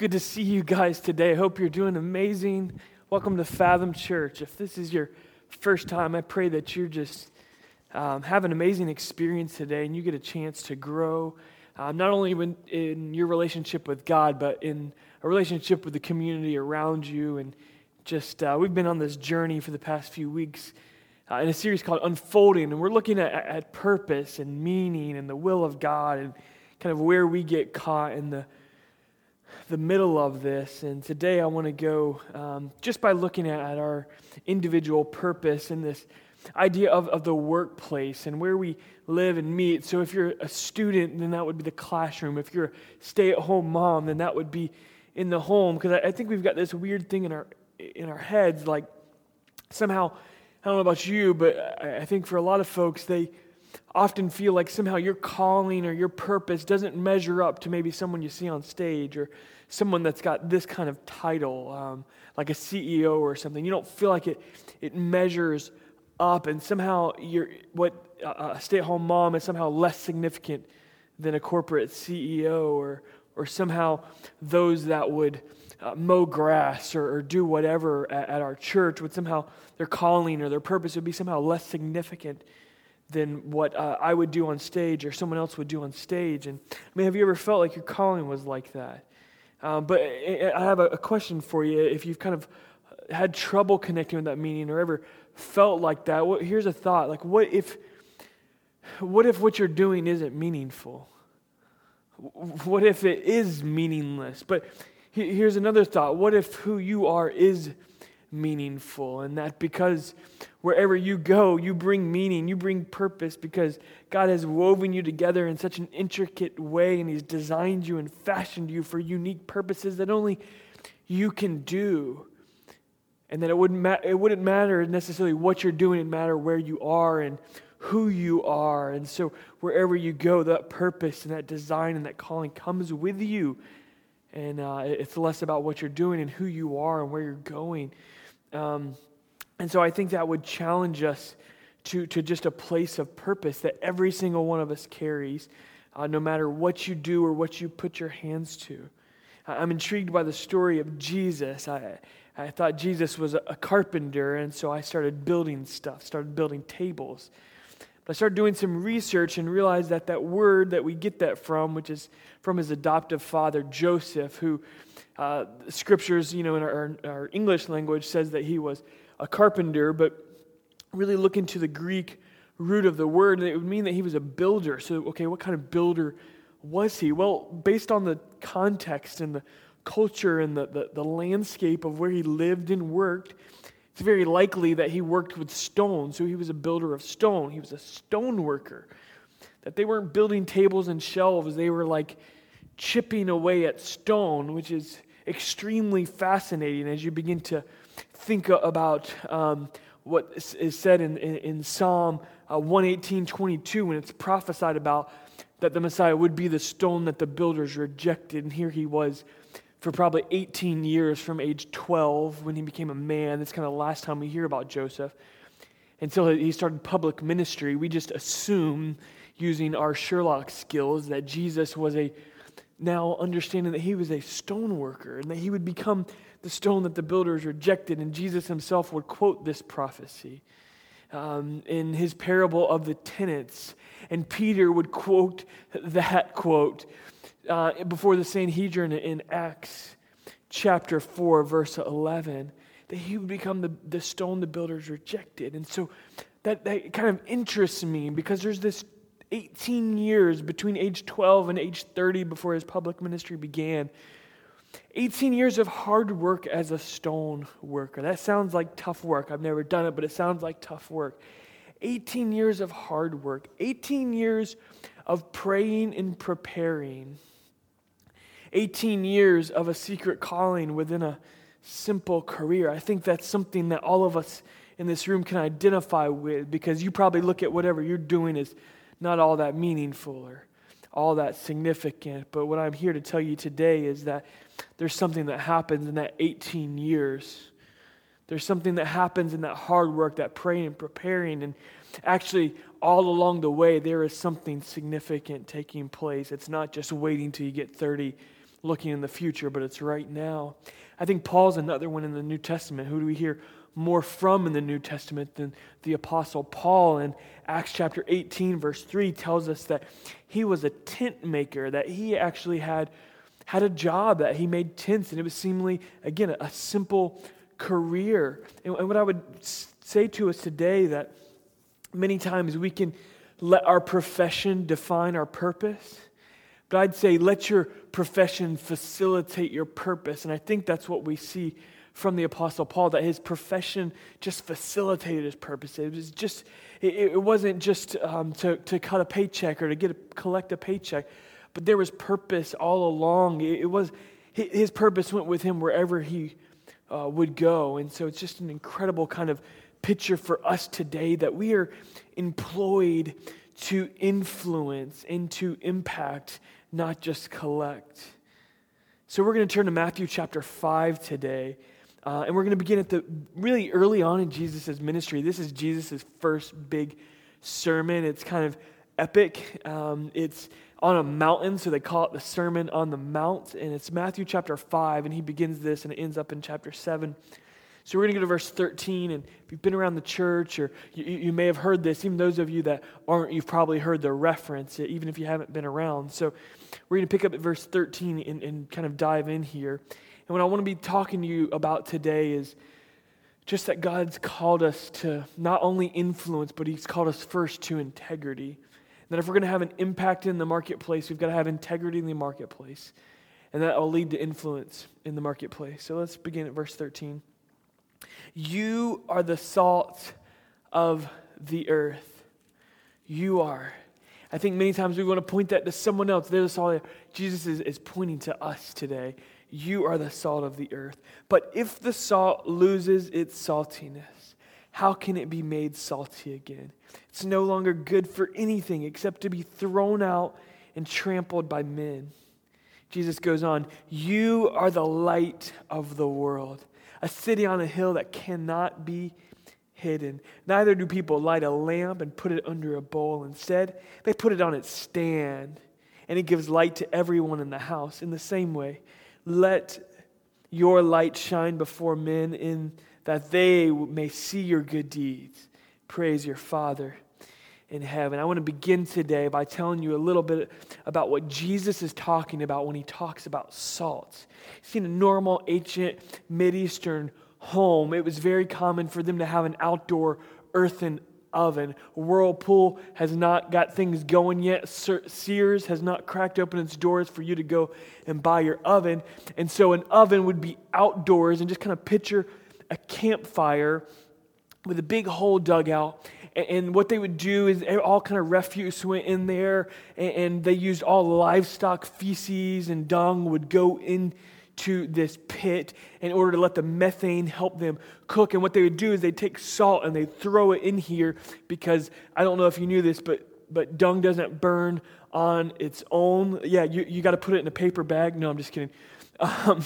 good to see you guys today. I hope you're doing amazing. Welcome to Fathom Church. If this is your first time, I pray that you're just um, have an amazing experience today and you get a chance to grow, um, not only in, in your relationship with God, but in a relationship with the community around you. And just, uh, we've been on this journey for the past few weeks uh, in a series called Unfolding, and we're looking at, at purpose and meaning and the will of God and kind of where we get caught in the the middle of this. And today I want to go um, just by looking at, our individual purpose and this idea of, of the workplace and where we live and meet. So if you're a student, then that would be the classroom. If you're a stay at home mom, then that would be in the home. Because I, I think we've got this weird thing in our, in our heads like somehow, I don't know about you, but I, I think for a lot of folks, they often feel like somehow your calling or your purpose doesn't measure up to maybe someone you see on stage or someone that's got this kind of title, um, like a CEO or something. You don't feel like it, it measures up, and somehow you're, what a stay at home mom is somehow less significant than a corporate CEO, or, or somehow those that would uh, mow grass or, or do whatever at, at our church would somehow, their calling or their purpose would be somehow less significant than what uh, I would do on stage or someone else would do on stage. And I mean, have you ever felt like your calling was like that? Um, but I have a question for you. If you've kind of had trouble connecting with that meaning or ever felt like that, what, here's a thought. Like, what if, what if what you're doing isn't meaningful? What if it is meaningless? But here's another thought. What if who you are is meaningful. And that because wherever you go, you bring meaning, you bring purpose because God has woven you together in such an intricate way and He's designed you and fashioned you for unique purposes that only you can do. And that it wouldn't, ma- it wouldn't matter necessarily what you're doing, it matter where you are and who you are. And so wherever you go, that purpose and that design and that calling comes with you. And uh, it's less about what you're doing and who you are and where you're going. Um, and so I think that would challenge us to, to just a place of purpose that every single one of us carries, uh, no matter what you do or what you put your hands to. I'm intrigued by the story of Jesus. I, I thought Jesus was a, carpenter, and so I started building stuff, started building tables. But I started doing some research and realized that that word that we get that from, which is from his adoptive father, Joseph, who uh, scriptures, you know, in our, our English language says that he was a carpenter, but really look into the Greek root of the word, and it would mean that he was a builder. So, okay, what kind of builder was he? Well, based on the context and the culture and the, the, the, landscape of where he lived and worked, it's very likely that he worked with stone. So he was a builder of stone. He was a stone worker. That they weren't building tables and shelves, they were like chipping away at stone, which is extremely fascinating as you begin to think about um, what is said in, in, in Psalm uh, 118 22 when it's prophesied about that the Messiah would be the stone that the builders rejected. And here he was for probably 18 years from age 12 when he became a man. That's kind of the last time we hear about Joseph. Until he started public ministry, we just assume, using our Sherlock skills, that Jesus was a now understanding that he was a stone worker and that he would become the stone that the builders rejected. And Jesus himself would quote this prophecy um, in his parable of the tenants. And Peter would quote that quote uh, before the Sanhedrin in Acts chapter 4, verse 11, that he would become the, the stone the builders rejected. And so that, that kind of interests me because there's this 18 years between age 12 and age 30 before his public ministry began. 18 years of hard work as a stone worker. That sounds like tough work. I've never done it, but it sounds like tough work. 18 years of hard work, 18 years of praying and preparing, 18 years of a secret calling within a simple career. I think that's something that all of us in this room can identify with because you probably look at whatever you're doing as not all that meaningful or all that significant. But what I'm here to tell you today is that there's something that happens in that 18 years. There's something that happens in that hard work, that praying and preparing. And actually, all along the way, there is something significant taking place. It's not just waiting till you get 30 looking in the future, but it's right now. I think Paul's another one in the New Testament. Who do we hear more from in the New Testament than the Apostle Paul? In Acts chapter 18, verse 3, tells us that he was a tent maker, that he actually had, had a job, that he made tents, and it was seemingly, again, a simple career. And, and what I would say to us today that many times we can let our profession define our purpose. But I'd say let your profession facilitate your purpose. And I think that's what we see from the Apostle Paul, that his profession just facilitated his purpose. It was just, it, it wasn't just um, to, to cut a paycheck or to get a, collect a paycheck, but there was purpose all along. It, it was, his purpose went with him wherever he uh, would go. And so it's just an incredible kind of picture for us today that we are employed to influence and to impact not just collect. So we're going to turn to Matthew chapter 5 today. Uh, and we're going to begin at the really early on in Jesus' ministry. This is Jesus' first big sermon. It's kind of epic. Um, it's on a mountain, so they call it the Sermon on the Mount. And it's Matthew chapter 5, and he begins this and it ends up in chapter 7. So we're going to go to verse 13. And if you've been around the church or you, you, may have heard this, even those of you that aren't, you've probably heard the reference, uh, even if you haven't been around. So we're going to pick up at verse 13 and, and kind of dive in here. And what I want to be talking to you about today is just that God's called us to not only influence, but He's called us first to integrity. And that if we're going to have an impact in the marketplace, we've got to have integrity in the marketplace. And that will lead to influence in the marketplace. So let's begin at verse 13. You are the salt of the earth. You are. I think many times we want to point that to someone else. They're the salt. Jesus is, is pointing to us today. You are the salt of the earth. But if the salt loses its saltiness, how can it be made salty again? It's no longer good for anything except to be thrown out and trampled by men. Jesus goes on, You are the light of the world a city on a hill that cannot be hidden. Neither do people light a lamp and put it under a bowl. Instead, they put it on its stand, and it gives light to everyone in the house. In the same way, let your light shine before men in that they may see your good deeds. Praise your Father in heaven. I want to begin today by telling you a little bit about what Jesus is talking about when he talks about salt. See, in a normal ancient Mideastern home, it was very common for them to have an outdoor earthen oven. Whirlpool has not got things going yet. Sears has not cracked open its doors for you to go and buy your oven. And so an oven would be outdoors and just kind of picture a campfire with a big hole dug out and what they would do is all kind of refuse went in there, and they used all livestock feces and dung would go into this pit in order to let the methane help them cook. And what they would do is they'd take salt and they'd throw it in here because I don't know if you knew this, but but dung doesn't burn on its own. Yeah, you, you got to put it in a paper bag. No, I'm just kidding. Um,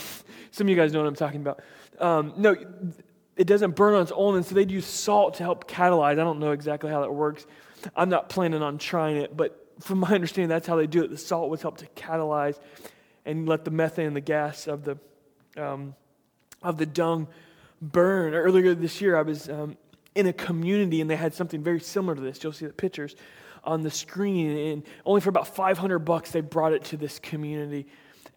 some of you guys know what I'm talking about. Um, no, it doesn't burn on its own, and so they'd use salt to help catalyze. I don't know exactly how that works. I'm not planning on trying it, but from my understanding, that's how they do it. The salt would help to catalyze and let the methane the gas of the um, of the dung burn. Earlier this year, I was um, in a community, and they had something very similar to this. You'll see the pictures on the screen, and only for about 500 bucks, they brought it to this community.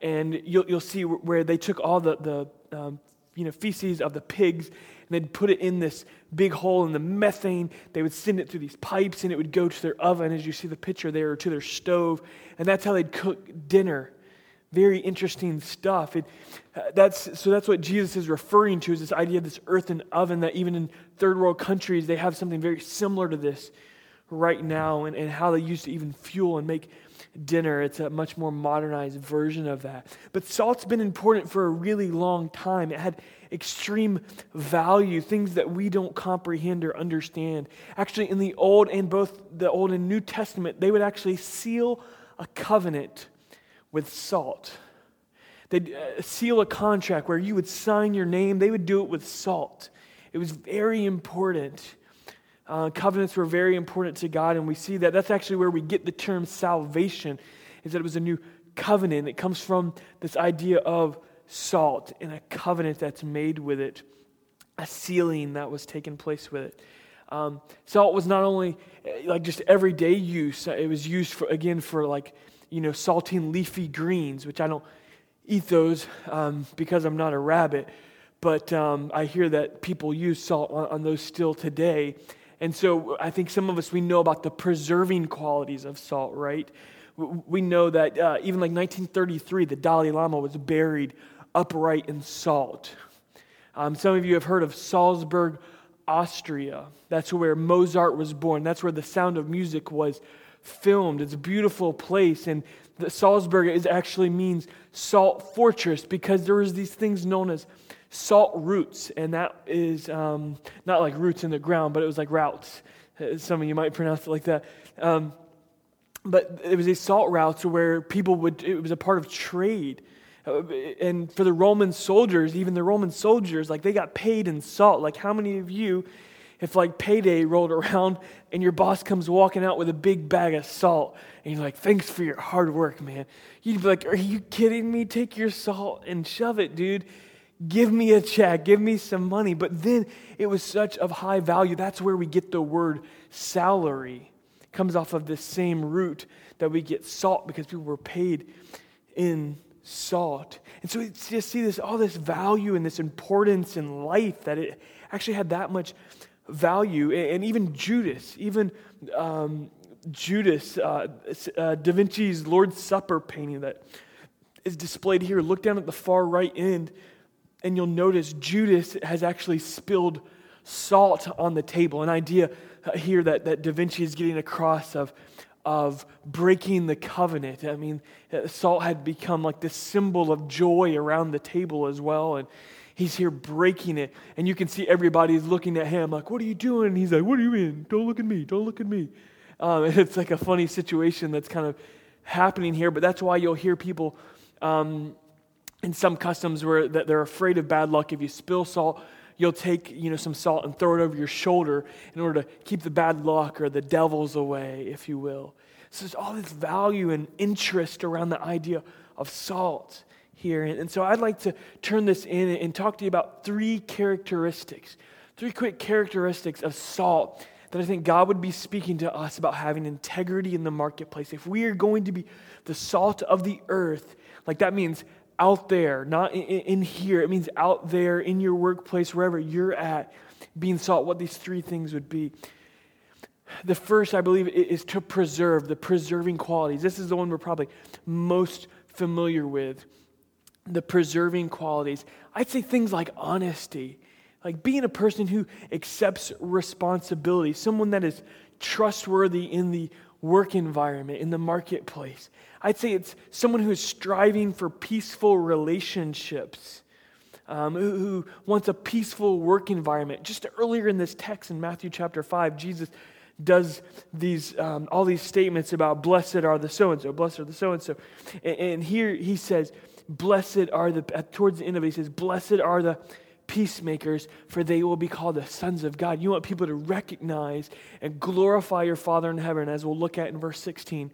And you'll, you'll see where they took all the, the um, you know, feces of the pigs, and they'd put it in this big hole in the methane. They would send it through these pipes, and it would go to their oven, as you see the picture there, to their stove, and that's how they'd cook dinner. Very interesting stuff. It, uh, that's, so that's what Jesus is referring to is this idea of this earthen oven that even in third world countries, they have something very similar to this right now and, and how they used to even fuel and make dinner. It's a much more modernized version of that. But salt's been important for a really long time. It had extreme value, things that we don't comprehend or understand. Actually, in the Old and both the Old and New Testament, they would actually seal a covenant with salt. They'd uh, seal a contract where you would sign your name, they would do it with salt. It was very important. Uh, covenants were very important to God, and we see that that's actually where we get the term salvation, is that it was a new covenant. It comes from this idea of salt and a covenant that's made with it, a sealing that was taking place with it. Um, salt was not only eh, like just everyday use, uh, it was used for, again, for like, you know, salting leafy greens, which I don't eat those um, because I'm not a rabbit, but um, I hear that people use salt on, on those still today. And so I think some of us, we know about the preserving qualities of salt, right? We know that uh, even like 1933, the Dalai Lama was buried upright in salt. Um, some of you have heard of Salzburg, Austria. That's where Mozart was born. That's where the sound of music was filmed. It's a beautiful place. And Salzburg is actually means salt fortress because there was these things known as salt roots. And that is um, not like roots in the ground, but it was like routes. Uh, some of you might pronounce it like that. Um, but it was a salt routes where people would, it was a part of trade. Uh, and for the Roman soldiers, even the Roman soldiers, like they got paid in salt. Like, how many of you, if like payday rolled around and your boss comes walking out with a big bag of salt, and you're like, thanks for your hard work, man. You'd be like, are you kidding me? Take your salt and shove it, dude. Give me a check, give me some money. But then it was such of high value. That's where we get the word salary. It comes off of this same root that we get salt because people were paid in salt. And so we just see this all this value and this importance in life that it actually had that much value. And even Judas, even um, Judas, uh, uh, Da Vinci's Lord's Supper painting that is displayed here. Look down at the far right end, and you'll notice Judas has actually spilled salt on the table. An idea uh, here that, that Da Vinci is getting across of of breaking the covenant. I mean, uh, salt had become like the symbol of joy around the table as well. And he's here breaking it. And you can see everybody's looking at him like, What are you doing? And he's like, What do you mean? Don't look at me. Don't look at me. Um, and it's like a funny situation that's kind of happening here. But that's why you'll hear people um, in some customs where that they're afraid of bad luck. If you spill salt, you'll take you know, some salt and throw it over your shoulder in order to keep the bad luck or the devils away, if you will. So there's all this value and interest around the idea of salt here. And, and so I'd like to turn this in and talk to you about three characteristics, three quick characteristics of salt that I think God would be speaking to us about having integrity in the marketplace. If we are going to be the salt of the earth, like that means out there, not in, in, here. It means out there in your workplace, wherever you're at, being salt, what these three things would be. The first, I believe, is to preserve, the preserving qualities. This is the one we're probably most familiar with. The preserving qualities. I'd say things like honesty, like being a person who accepts responsibility, someone that is trustworthy in the work environment, in the marketplace. I'd say it's someone who is striving for peaceful relationships, um, who, who wants a peaceful work environment. Just earlier in this text in Matthew chapter 5, Jesus does these um, all these statements about blessed are the so and so, blessed are the so and so, and here he says, blessed are the towards the end of it he says, blessed are the peacemakers, for they will be called the sons of God. You want people to recognize and glorify your Father in heaven, as we'll look at in verse 16.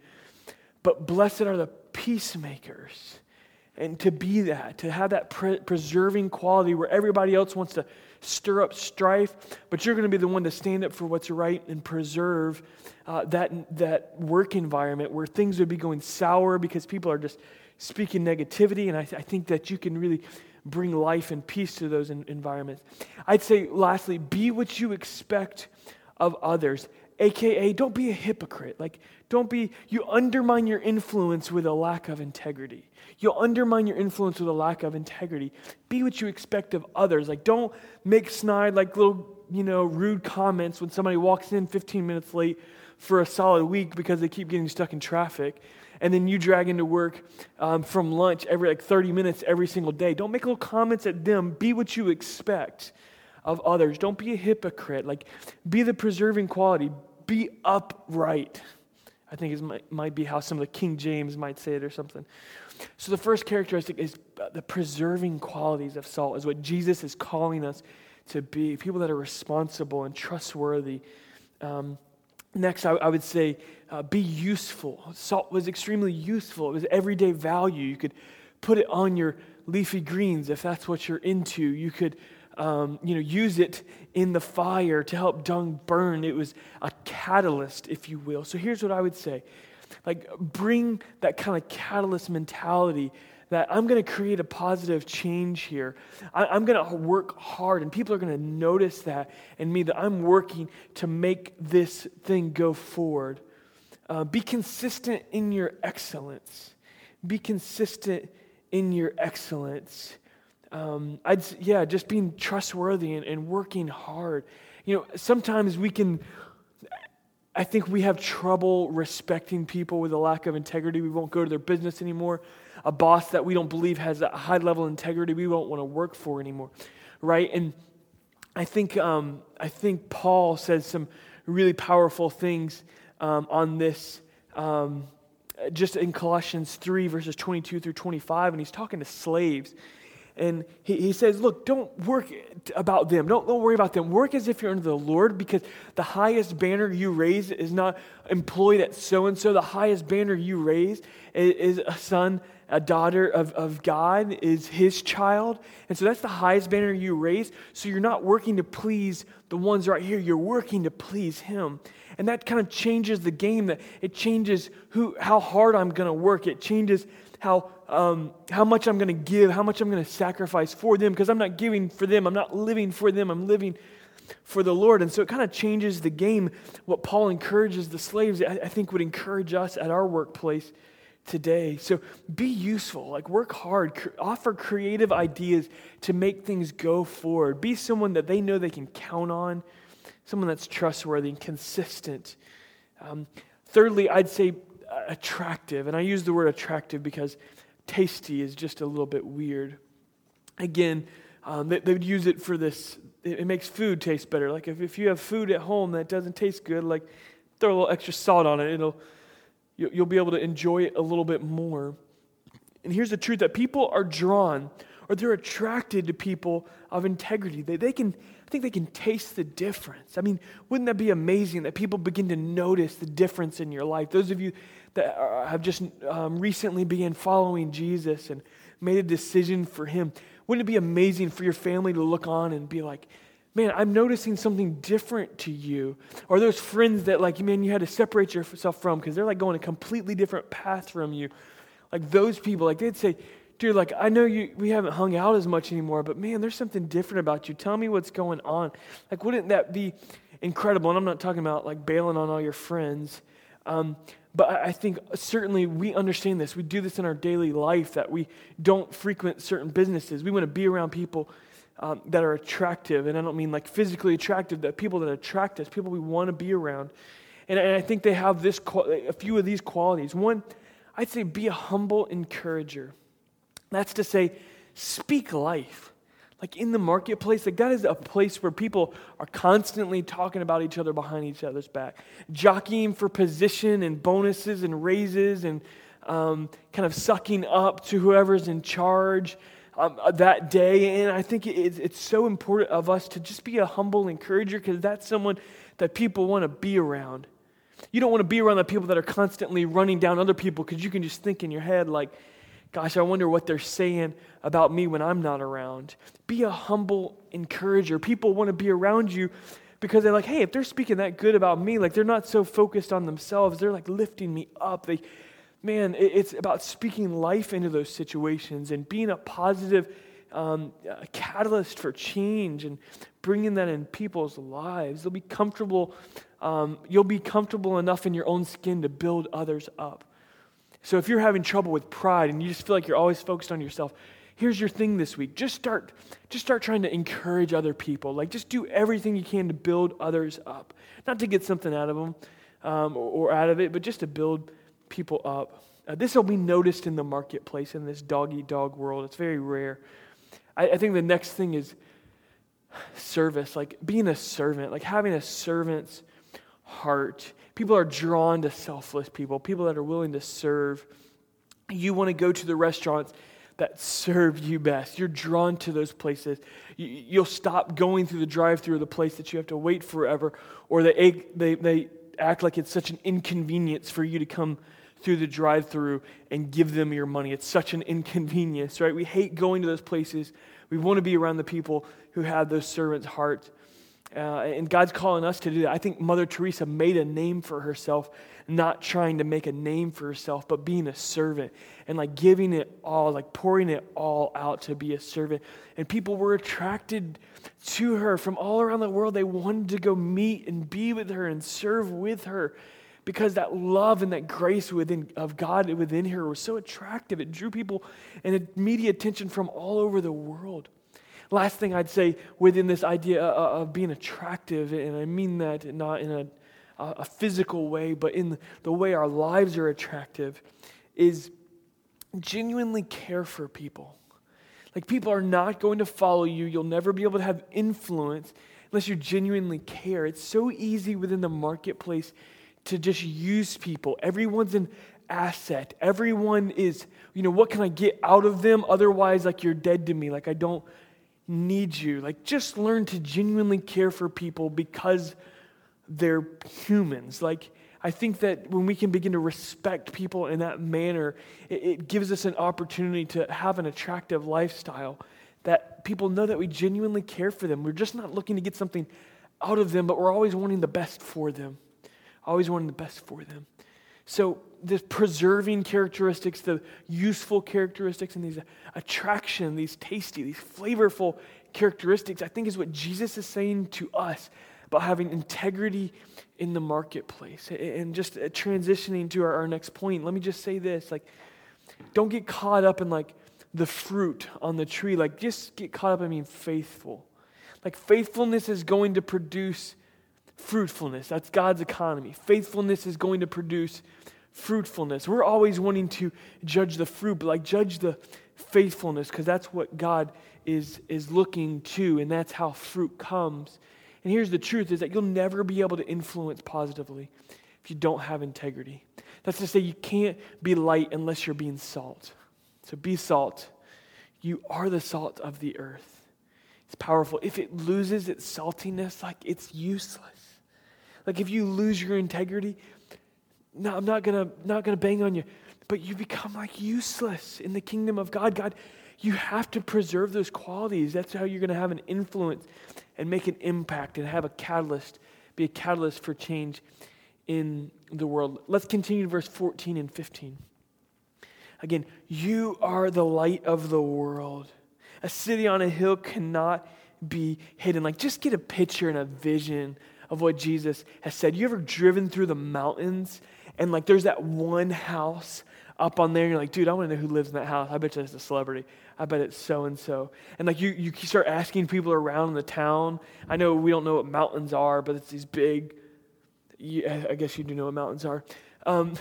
But blessed are the peacemakers. And to be that, to have that pre- preserving quality where everybody else wants to stir up strife, but you're going to be the one to stand up for what's right and preserve uh, that, that work environment where things would be going sour because people are just speaking negativity. And I, th- I think that you can really bring life and peace to those in- environments. I'd say, lastly, be what you expect of others. AKA, don't be a hypocrite. Like, don't be, you undermine your influence with a lack of integrity. You'll undermine your influence with a lack of integrity. Be what you expect of others. Like, don't make snide, like little, you know, rude comments when somebody walks in 15 minutes late for a solid week because they keep getting stuck in traffic. And then you drag into work um, from lunch every like 30 minutes every single day. Don't make little comments at them. Be what you expect of others. Don't be a hypocrite. Like, be the preserving quality. Be upright. I think it might, might be how some of the King James might say it or something. So, the first characteristic is the preserving qualities of salt, is what Jesus is calling us to be people that are responsible and trustworthy. Um, next, I, I would say uh, be useful. Salt was extremely useful, it was everyday value. You could put it on your leafy greens if that's what you're into. You could um, you know, use it in the fire to help dung burn. It was a catalyst, if you will. So here's what I would say like, bring that kind of catalyst mentality that I'm going to create a positive change here. I, am going to work hard, and people are going to notice that in me that I'm working to make this thing go forward. Uh, be consistent in your excellence. Be consistent in your excellence. Um, I'd yeah, just being trustworthy and, and working hard. You know, sometimes we can I think we have trouble respecting people with a lack of integrity. We won't go to their business anymore. A boss that we don't believe has a high level of integrity, we won't want to work for anymore, right? And I think um, I think Paul says some really powerful things um, on this. Um, just in Colossians 3, verses 22 through 25, and he's talking to slaves. And he, he says, Look, don't work about them. Don't, don't worry about them. Work as if you're under the Lord because the highest banner you raise is not employed at so and so. The highest banner you raise is, is a son, a daughter of, of God, is his child. And so that's the highest banner you raise. So you're not working to please the ones right here, you're working to please him. And that kind of changes the game. That it changes who, how hard I'm going to work. It changes how, um, how much I'm going to give, how much I'm going to sacrifice for them, because I'm not giving for them. I'm not living for them. I'm living for the Lord. And so it kind of changes the game. What Paul encourages the slaves, I, I think, would encourage us at our workplace today. So be useful, like work hard, cr- offer creative ideas to make things go forward. Be someone that they know they can count on, someone that's trustworthy and consistent. Um, thirdly, I'd say attractive. And I use the word attractive because tasty is just a little bit weird. Again, um, they, they, would use it for this. It, it, makes food taste better. Like if, if you have food at home that doesn't taste good, like throw a little extra salt on it. It'll, you, you'll be able to enjoy it a little bit more. And here's the truth that people are drawn or they're attracted to people of integrity. They, they can, I think they can taste the difference. I mean, wouldn't that be amazing that people begin to notice the difference in your life? Those of you that are, have just um, recently began following Jesus and made a decision for Him, wouldn't it be amazing for your family to look on and be like, man, I'm noticing something different to you. Or those friends that, like, man, you had to separate yourself from because they're like going a completely different path from you. Like those people, like they'd say, dude, like I know you we haven't hung out as much anymore, but man, there's something different about you. Tell me what's going on. Like, wouldn't that be incredible? And I'm not talking about like bailing on all your friends. Um, but I think certainly we understand this. We do this in our daily life that we don't frequent certain businesses. We want to be around people um, that are attractive. And I don't mean like physically attractive, that people that attract us, people we want to be around. And, and I think they have this, a few of these qualities. One, I'd say be a humble encourager. That's to say, speak life like in the marketplace, like that is a place where people are constantly talking about each other behind each other's back, jockeying for position and bonuses and raises and um, kind of sucking up to whoever's in charge um, uh, that day. And I think it's so important of us to just be a humble encourager because that's someone that people want to be around. You don't want to be around the people that are constantly running down other people because you can just think in your head, like, Gosh, I wonder what they're saying about me when I'm not around. Be a humble encourager. People want to be around you because they're like, hey, if they're speaking that good about me, like they're not so focused on themselves, they're like lifting me up. They, man, it's about speaking life into those situations and being a positive um, a catalyst for change and bringing that in people's lives. They'll be comfortable. Um, you'll be comfortable enough in your own skin to build others up. So if you're having trouble with pride and you just feel like you're always focused on yourself, here's your thing this week. Just start just start trying to encourage other people. Like just do everything you can to build others up. Not to get something out of them um, or, or, out of it, but just to build people up. Uh, this will be noticed in the marketplace in this dog eat dog world. It's very rare. I, I think the next thing is service, like being a servant, like having a servant's heart. People are drawn to selfless people, people that are willing to serve. You want to go to the restaurants that serve you best. You're drawn to those places. You'll stop going through the drive through of the place that you have to wait forever, or they, they, they act like it's such an inconvenience for you to come through the drive through and give them your money. It's such an inconvenience, right? We hate going to those places. We want to be around the people who have those servants' hearts. Uh, and God's calling us to do that. I think Mother Teresa made a name for herself, not trying to make a name for herself, but being a servant and like giving it all, like pouring it all out to be a servant. And people were attracted to her from all around the world. They wanted to go meet and be with her and serve with her because that love and that grace within, of God within her was so attractive. It drew people and immediate attention from all over the world. Last thing I'd say within this idea of being attractive, and I mean that not in a, a physical way, but in the way our lives are attractive, is genuinely care for people. Like, people are not going to follow you. You'll never be able to have influence unless you genuinely care. It's so easy within the marketplace to just use people. Everyone's an asset. Everyone is, you know, what can I get out of them? Otherwise, like, you're dead to me. Like, I don't need you. Like, just learn to genuinely care for people because they're humans. Like, I think that when we can begin to respect people in that manner, it, it, gives us an opportunity to have an attractive lifestyle that people know that we genuinely care for them. We're just not looking to get something out of them, but we're always wanting the best for them. Always wanting the best for them. So, the preserving characteristics, the useful characteristics, and these attraction, these tasty, these flavorful characteristics, I think is what Jesus is saying to us about having integrity in the marketplace. And just uh, transitioning to our, our next point, let me just say this like, don't get caught up in like the fruit on the tree. Like, just get caught up in being faithful. Like, faithfulness is going to produce fruitfulness. That's God's economy. Faithfulness is going to produce fruitfulness. We're always wanting to judge the fruit, but like judge the faithfulness because that's what God is, is looking to, and that's how fruit comes. And here's the truth is that you'll never be able to influence positively if you don't have integrity. That's to say, you can't be light unless you're being salt. So be salt. You are the salt of the earth. It's powerful. If it loses its saltiness, like it's useless. Like if you lose your integrity, no, I'm not gonna not gonna bang on you, but you become like useless in the kingdom of God. God, you have to preserve those qualities. That's how you're gonna have an influence and make an impact and have a catalyst, be a catalyst for change in the world. Let's continue to verse 14 and 15. Again, you are the light of the world. A city on a hill cannot be hidden. Like, just get a picture and a vision of what Jesus has said. You ever driven through the mountains and, like, there's that one house up on there, and you're like, dude, I want to know who lives in that house. I bet you it's a celebrity. I bet it's so and so. And like you, you start asking people around in the town. I know we don't know what mountains are, but it's these big. I guess you do know what mountains are. Um,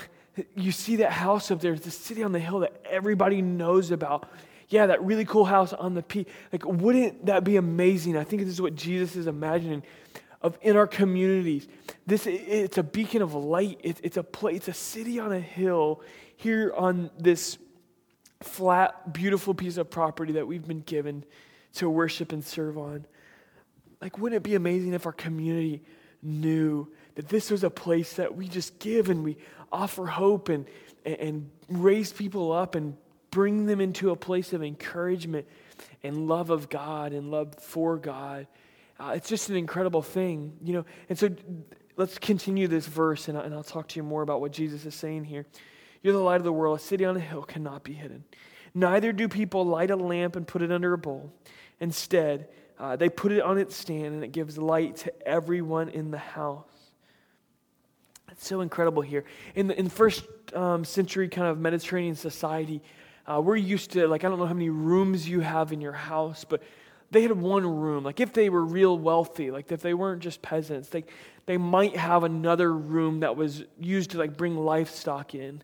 you see that house up there, it's the city on the hill that everybody knows about. Yeah, that really cool house on the peak. Like, wouldn't that be amazing? I think this is what Jesus is imagining of in our communities. This it's a beacon of light. It's, it's a place. It's a city on a hill here on this flat, beautiful piece of property that we've been given to worship and serve on. Like, wouldn't it be amazing if our community knew that this was a place that we just give and we offer hope and, and raise people up and bring them into a place of encouragement and love of God and love for God? Uh, it's just an incredible thing, you know. And so let's continue this verse and, and I'll talk to you more about what Jesus is saying here. You're the light of the world. A city on a hill cannot be hidden. Neither do people light a lamp and put it under a bowl. Instead, uh, they put it on its stand and it gives light to everyone in the house. It's so incredible here. In the in first um, century kind of Mediterranean society, uh, we're used to, like, I don't know how many rooms you have in your house, but they had one room. Like, if they were real wealthy, like, if they weren't just peasants, they, they might have another room that was used to, like, bring livestock in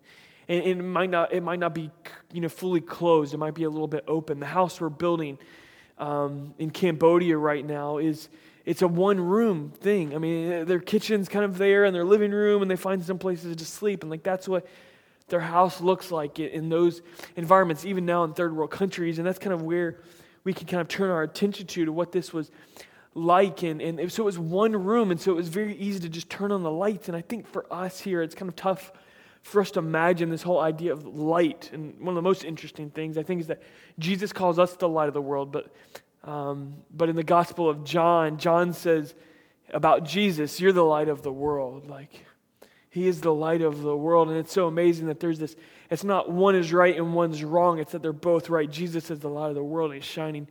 and, it might not it might not be you know fully closed. It might be a little bit open. The house we're building um, in Cambodia right now is it's a one room thing. I mean, their kitchen's kind of there and their living room, and they find some places to sleep, and like that's what their house looks like in those environments, even now in third world countries, and that's kind of where we can kind of turn our attention to to what this was like. And, and so it was one room, and so it was very easy to just turn on the lights. And I think for us here, it's kind of tough for us to imagine this whole idea of light. And one of the most interesting things, I think, is that Jesus calls us the light of the world. But, um, but in the Gospel of John, John says about Jesus, You're the light of the world. Like, He is the light of the world. And it's so amazing that there's this, it's not one is right and one's wrong, it's that they're both right. Jesus is the light of the world, and He's shining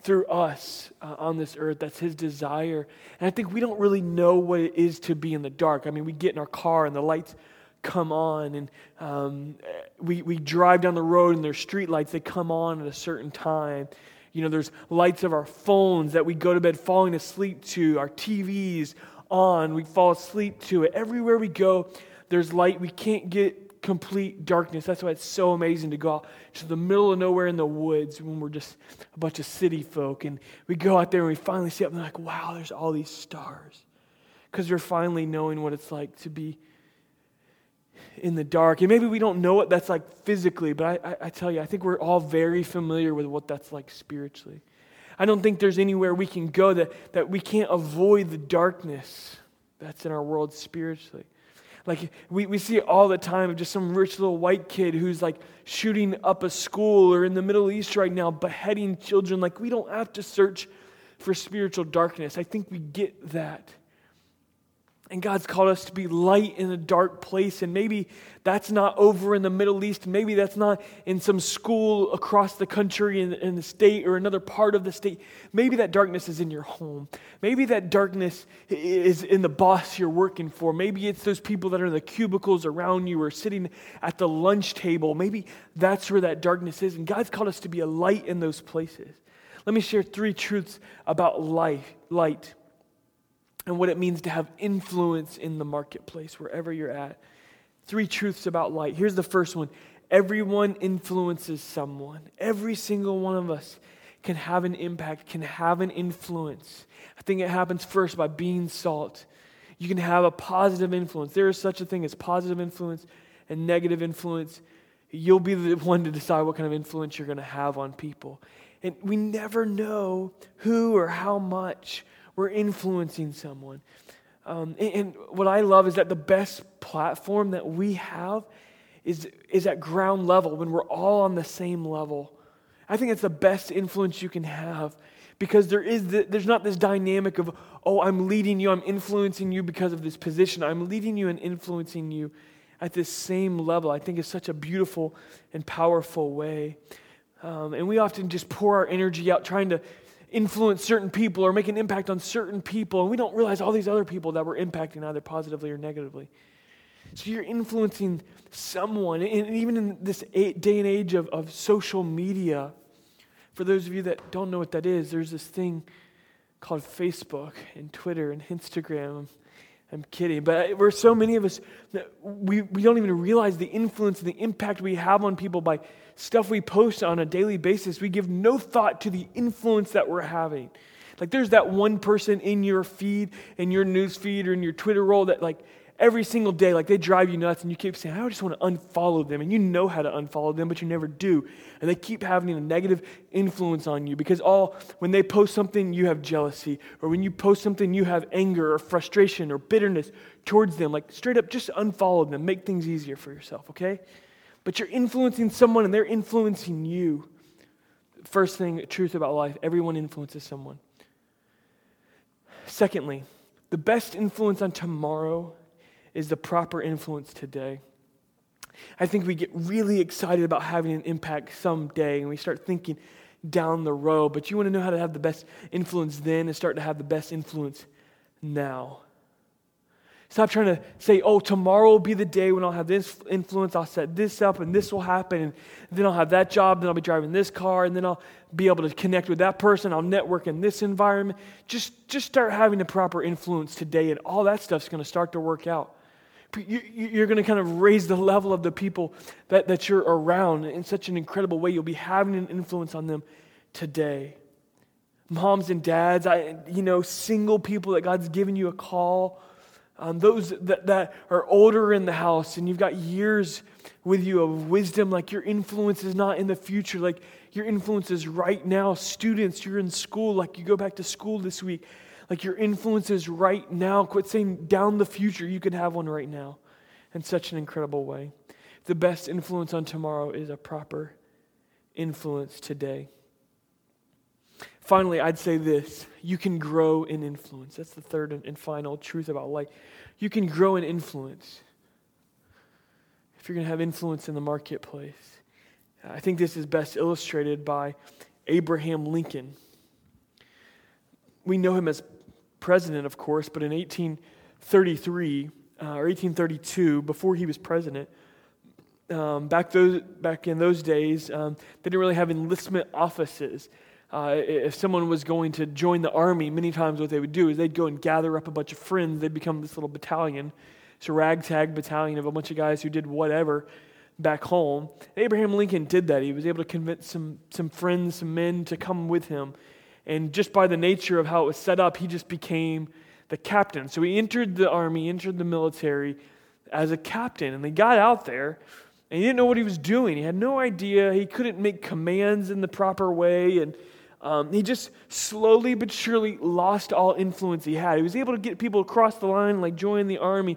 through us uh, on this earth. That's his desire. And I think we don't really know what it is to be in the dark. I mean, we get in our car and the lights come on, and um, we, we drive down the road and there's street lights that come on at a certain time. You know, there's lights of our phones that we go to bed falling asleep to, our TVs on, we fall asleep to it. Everywhere we go, there's light. We can't get complete darkness. That's why it's so amazing to go out to the middle of nowhere in the woods when we're just a bunch of city folk. And we go out there and we finally see up and like, wow, there's all these stars. Because we're finally knowing what it's like to be in the dark. And maybe we don't know what that's like physically, but I, I, I tell you, I think we're all very familiar with what that's like spiritually. I don't think there's anywhere we can go that, that we can't avoid the darkness that's in our world spiritually. Like, we, we see it all the time of just some rich little white kid who's like shooting up a school or in the Middle East right now, beheading children. Like, we don't have to search for spiritual darkness. I think we get that. And God's called us to be light in a dark place. And maybe that's not over in the Middle East. Maybe that's not in some school across the country in, in, the state or another part of the state. Maybe that darkness is in your home. Maybe that darkness is in the boss you're working for. Maybe it's those people that are in the cubicles around you or sitting at the lunch table. Maybe that's where that darkness is. And God's called us to be a light in those places. Let me share three truths about life, light and what it means to have influence in the marketplace, wherever you're at. Three truths about light. Here's the first one everyone influences someone. Every single one of us can have an impact, can have an influence. I think it happens first by being salt. You can have a positive influence. There is such a thing as positive influence and negative influence. You'll be the one to decide what kind of influence you're going to have on people. And we never know who or how much we're influencing someone. Um, and, and what I love is that the best platform that we have is, is at ground level when we're all on the same level. I think it's the best influence you can have because there is the, there's not this dynamic of oh i'm leading you i'm influencing you because of this position i'm leading you and influencing you at this same level i think is such a beautiful and powerful way um, and we often just pour our energy out trying to influence certain people or make an impact on certain people, and we don't realize all these other people that we're impacting either positively or negatively. So you're influencing someone, and even in this day and age of, of social media, for those of you that don't know what that is, there's this thing called Facebook and Twitter and Instagram. I'm kidding, but we're so many of us that we, we don't even realize the influence and the impact we have on people by stuff we post on a daily basis. We give no thought to the influence that we're having. Like there's that one person in your feed, in your news feed, or in your Twitter roll that like every single day, like they drive you nuts, and you keep saying, I just want to unfollow them. And you know how to unfollow them, but you never do. And they keep having a negative influence on you because all, when they post something, you have jealousy. Or when you post something, you have anger or frustration or bitterness towards them. Like straight up, just unfollow them. Make things easier for yourself, okay? But you're influencing someone and they're influencing you. First thing, truth about life everyone influences someone. Secondly, the best influence on tomorrow is the proper influence today. I think we get really excited about having an impact someday and we start thinking down the road, but you want to know how to have the best influence then and start to have the best influence now. Stop trying to say, oh, tomorrow will be the day when I'll have this influence. I'll set this up and this will happen. And then I'll have that job. Then I'll be driving this car. And then I'll be able to connect with that person. I'll network in this environment. Just, just start having the proper influence today. And all that stuff's going to start to work out you're going to kind of raise the level of the people that, that you're around in such an incredible way. You'll be having an influence on them today. Moms and dads, I, you know, single people that God's given you a call, um, those that, that are older in the house and you've got years with you of wisdom, like your influence is not in the future. Like your influence is right now. Students, you're in school, like you go back to school this week. Like your influence is right now. Quit saying down the future. You can have one right now in such an incredible way. The best influence on tomorrow is a proper influence today. Finally, I'd say this you can grow in influence. That's the third and final truth about life. You can grow in influence if you're going to have influence in the marketplace. I think this is best illustrated by Abraham Lincoln. We know him as president, of course, but in 1833 uh, or 1832, before he was president, um, back, those, back in those days, um, they didn't really have enlistment offices. Uh, if someone was going to join the army, many times what they would do is they'd go and gather up a bunch of friends. They'd become this little battalion. It's a ragtag battalion of a bunch of guys who did whatever back home. Abraham Lincoln did that. He was able to convince some, some friends, some men to come with him. And just by the nature of how it was set up, he just became the captain. So he entered the army, entered the military as a captain. And they got out there, and he didn't know what he was doing. He had no idea. He couldn't make commands in the proper way. And um, he just slowly but surely lost all influence he had. He was able to get people across the line, like join the army,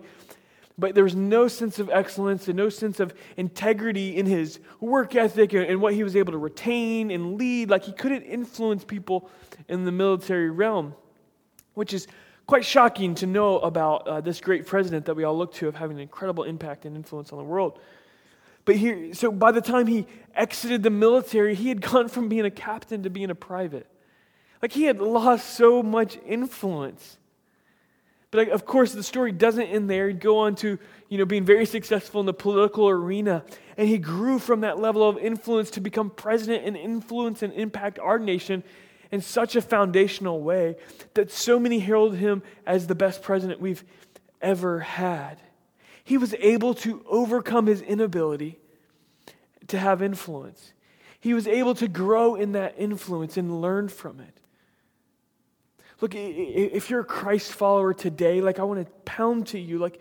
but there was no sense of excellence and no sense of integrity in his work ethic and what he was able to retain and lead. Like he couldn't influence people in the military realm, which is quite shocking to know about uh, this great president that we all look to of having an incredible impact and influence on the world. But here, so by the time he exited the military, he had gone from being a captain to being a private. Like he had lost so much influence. But of course, the story doesn't end there. He'd go on to, you know, being very successful in the political arena, and he grew from that level of influence to become president and influence and impact our nation in such a foundational way that so many herald him as the best president we've ever had. He was able to overcome his inability to have influence. He was able to grow in that influence and learn from it. Look, if you're a Christ follower today, like I want to pound to you, like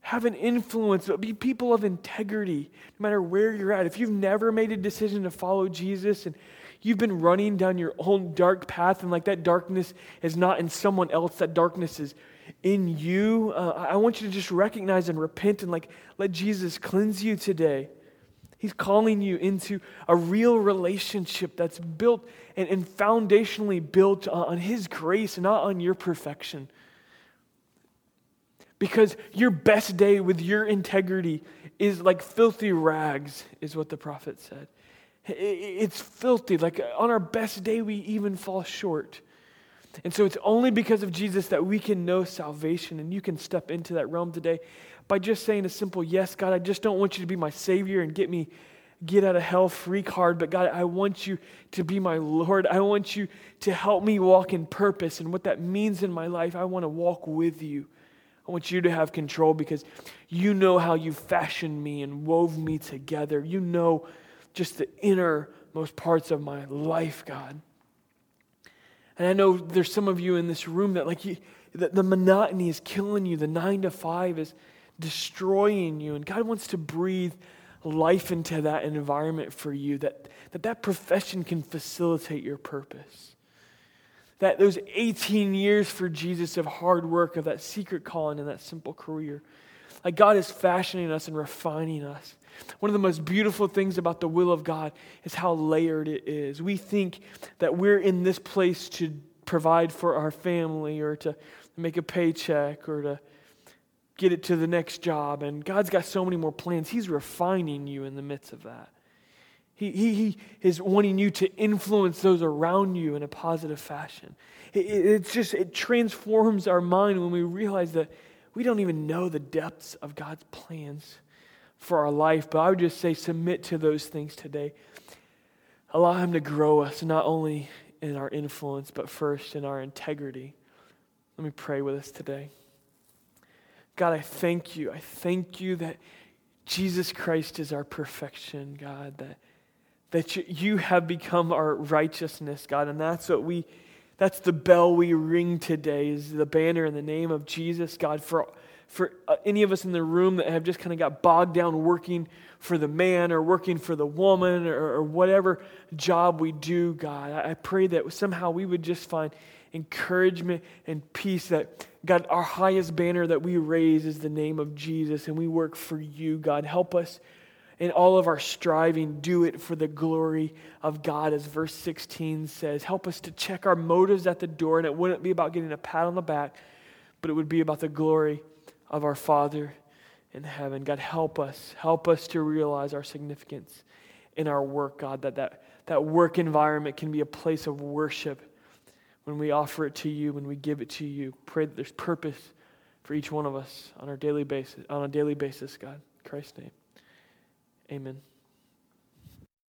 have an influence, be people of integrity, no matter where you're at. If you've never made a decision to follow Jesus and you've been running down your own dark path and like that darkness is not in someone else, that darkness is in you, uh, I want you to just recognize and repent and like let Jesus cleanse you today. He's calling you into a real relationship that's built and, and foundationally built on His grace, not on your perfection. Because your best day with your integrity is like filthy rags, is what the prophet said. It's filthy. Like on our best day, we even fall short. And so it's only because of Jesus that we can know salvation, and you can step into that realm today by just saying a simple yes, God, I just don't want you to be my Savior and get me get out of hell free card, but God, I want you to be my Lord. I want you to help me walk in purpose and what that means in my life. I want to walk with you. I want you to have control because you know how you fashioned me and wove me together. You know just the innermost parts of my life, God. And I know there's some of you in this room that like you, the, the monotony is killing you. The nine to five is destroying you. And God wants to breathe life into that environment for you, that that, that profession can facilitate your purpose. That those 18 years for Jesus of hard work, of that secret calling and that simple career, like God is fashioning us and refining us. One of the most beautiful things about the will of God is how layered it is. We think that we're in this place to provide for our family or to make a paycheck or to get it to the next job. And God's got so many more plans. He's refining you in the midst of that. He, he, he is wanting you to influence those around you in a positive fashion. It, it's just, it transforms our mind when we realize that we don't even know the depths of God's plans for our life. But I would just say, submit to those things today. Allow Him to grow us, not only in our influence, but first in our integrity. Let me pray with us today. God, I thank you. I thank you that Jesus Christ is our perfection, God, that, that you have become our righteousness, God, and that's what we, that's the bell we ring today, is the banner in the name of Jesus, God, for, for uh, any of us in the room that have just kind of got bogged down working for the man or working for the woman or, or whatever job we do, God, I, I pray that somehow we would just find encouragement and peace that, God, our highest banner that we raise is the name of Jesus and we work for you, God. Help us in all of our striving, do it for the glory of God, as verse 16 says. Help us to check our motives at the door, and it wouldn't be about getting a pat on the back, but it would be about the glory of our Father in heaven. God, help us. Help us to realize our significance in our work, God, that that, that work environment can be a place of worship when we offer it to you, when we give it to you. Pray that there's purpose for each one of us on our daily basis, on a daily basis, God. In Christ's name. Amen.